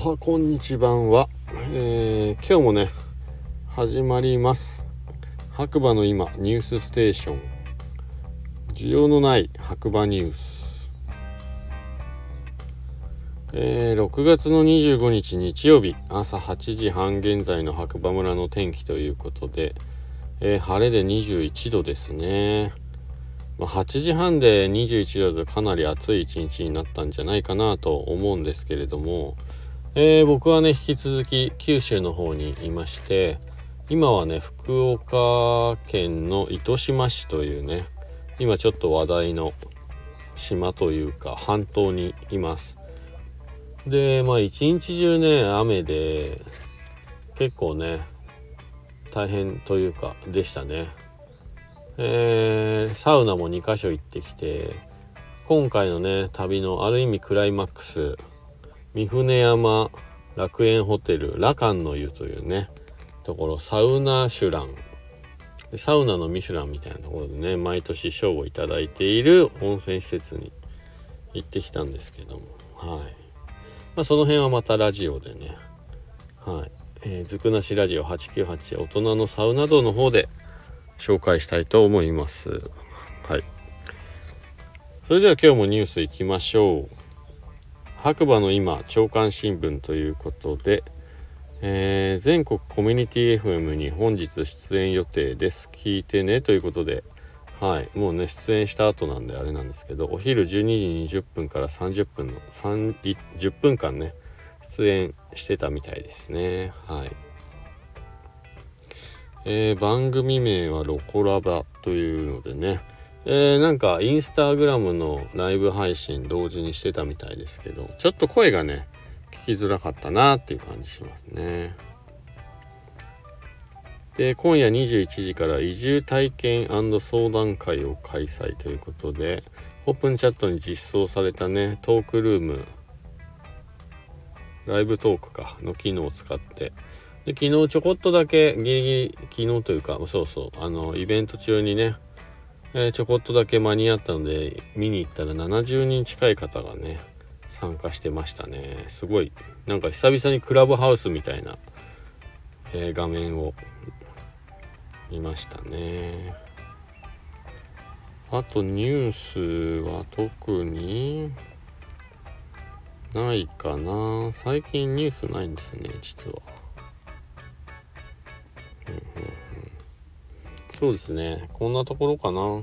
おはこんにちばんは、えー、今日もね始まります。白馬の今ニュースステーション。需要のない白馬ニュース。えー、6月の25日日曜日朝8時半現在の白馬村の天気ということで、えー、晴れで21度ですね。まあ、8時半で21度とかなり暑い一日になったんじゃないかなと思うんですけれども、えー、僕はね引き続き九州の方にいまして今はね福岡県の糸島市というね今ちょっと話題の島というか半島にいます。でまあ一日中ね雨で結構ね大変というかでしたね。えー、サウナも2か所行ってきて今回のね旅のある意味クライマックス三船山楽園ホテルラカンの湯というねところサウナシュランサウナのミシュランみたいなところでね毎年賞を頂いている温泉施設に行ってきたんですけどもはい、まあ、その辺はまたラジオでねはいえー、ずくなしラジオ898大人のサウナ道の方で紹介したいと思います。はい。それでは今日もニュースいきましょう。白馬の今、朝刊新聞ということで、えー、全国コミュニティ FM に本日出演予定です。聞いてねということで、はい、もうね、出演した後なんであれなんですけど、お昼12時20分から30分の3 10分間ね、出演してたみたいですね。はい。えー、番組名はロコラバというのでね、えー、なんかインスタグラムのライブ配信同時にしてたみたいですけど、ちょっと声がね、聞きづらかったなっていう感じしますね。で、今夜21時から移住体験相談会を開催ということで、オープンチャットに実装されたね、トークルーム、ライブトークかの機能を使って、で昨日ちょこっとだけギリギリ昨日というかそうそうあのイベント中にね、えー、ちょこっとだけ間に合ったので見に行ったら70人近い方がね参加してましたね。すごい。なんか久々にクラブハウスみたいな、えー、画面を見ましたね。あとニュースは特にないかな。最近ニュースないんですね実は。そうですね。こんなところかな。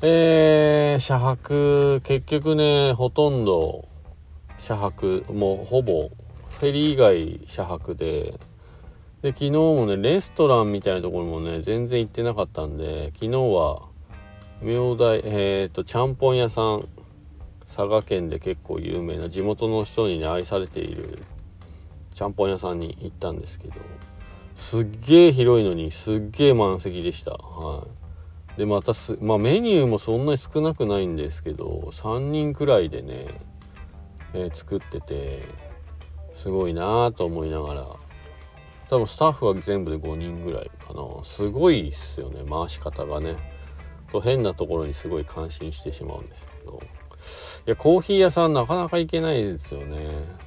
えー、車泊結局ねほとんど車泊もうほぼフェリー以外車泊で。で昨日もねレストランみたいなところもね全然行ってなかったんで昨日は明大えっ、ー、とちゃんぽん屋さん佐賀県で結構有名な地元の人にね愛されているちゃんぽん屋さんに行ったんですけど。すっげえ広いのにすっげえ満席でした。はい。で、またす、まあメニューもそんなに少なくないんですけど、3人くらいでね、えー、作ってて、すごいなぁと思いながら、多分スタッフは全部で5人ぐらいかな。すごいっすよね、回し方がね。と変なところにすごい感心してしまうんですけど。いや、コーヒー屋さんなかなか行けないですよね。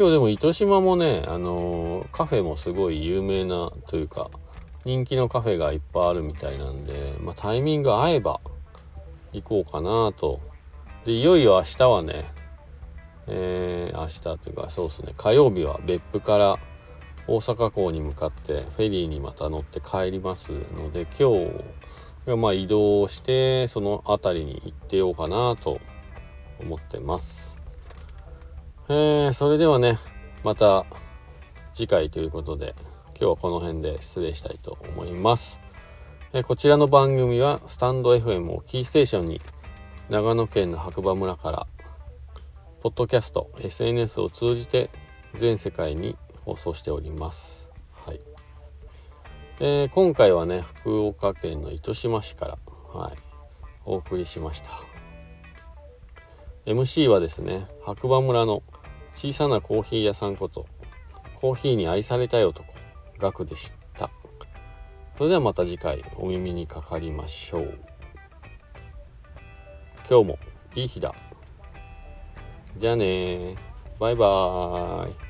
今日でも糸島もね、あのー、カフェもすごい有名なというか、人気のカフェがいっぱいあるみたいなんで、まあ、タイミング合えば行こうかなと。で、いよいよ明日はね、えー、明日というかそうですね、火曜日は別府から大阪港に向かってフェリーにまた乗って帰りますので、今日、まあ移動してその辺りに行ってようかなと思ってます。えー、それではね、また次回ということで、今日はこの辺で失礼したいと思います。え、こちらの番組はスタンド FM をキーステーションに長野県の白馬村からポッドキャスト SNS を通じて全世界に放送しております。はい。えー、今回はね福岡県の糸島市からはいお送りしました。MC はですね白馬村の小さなコーヒー屋さんことコーヒーに愛されたい男ガクでした。それではまた次回お耳にかかりましょう。今日もいい日だ。じゃあねバイバーイ。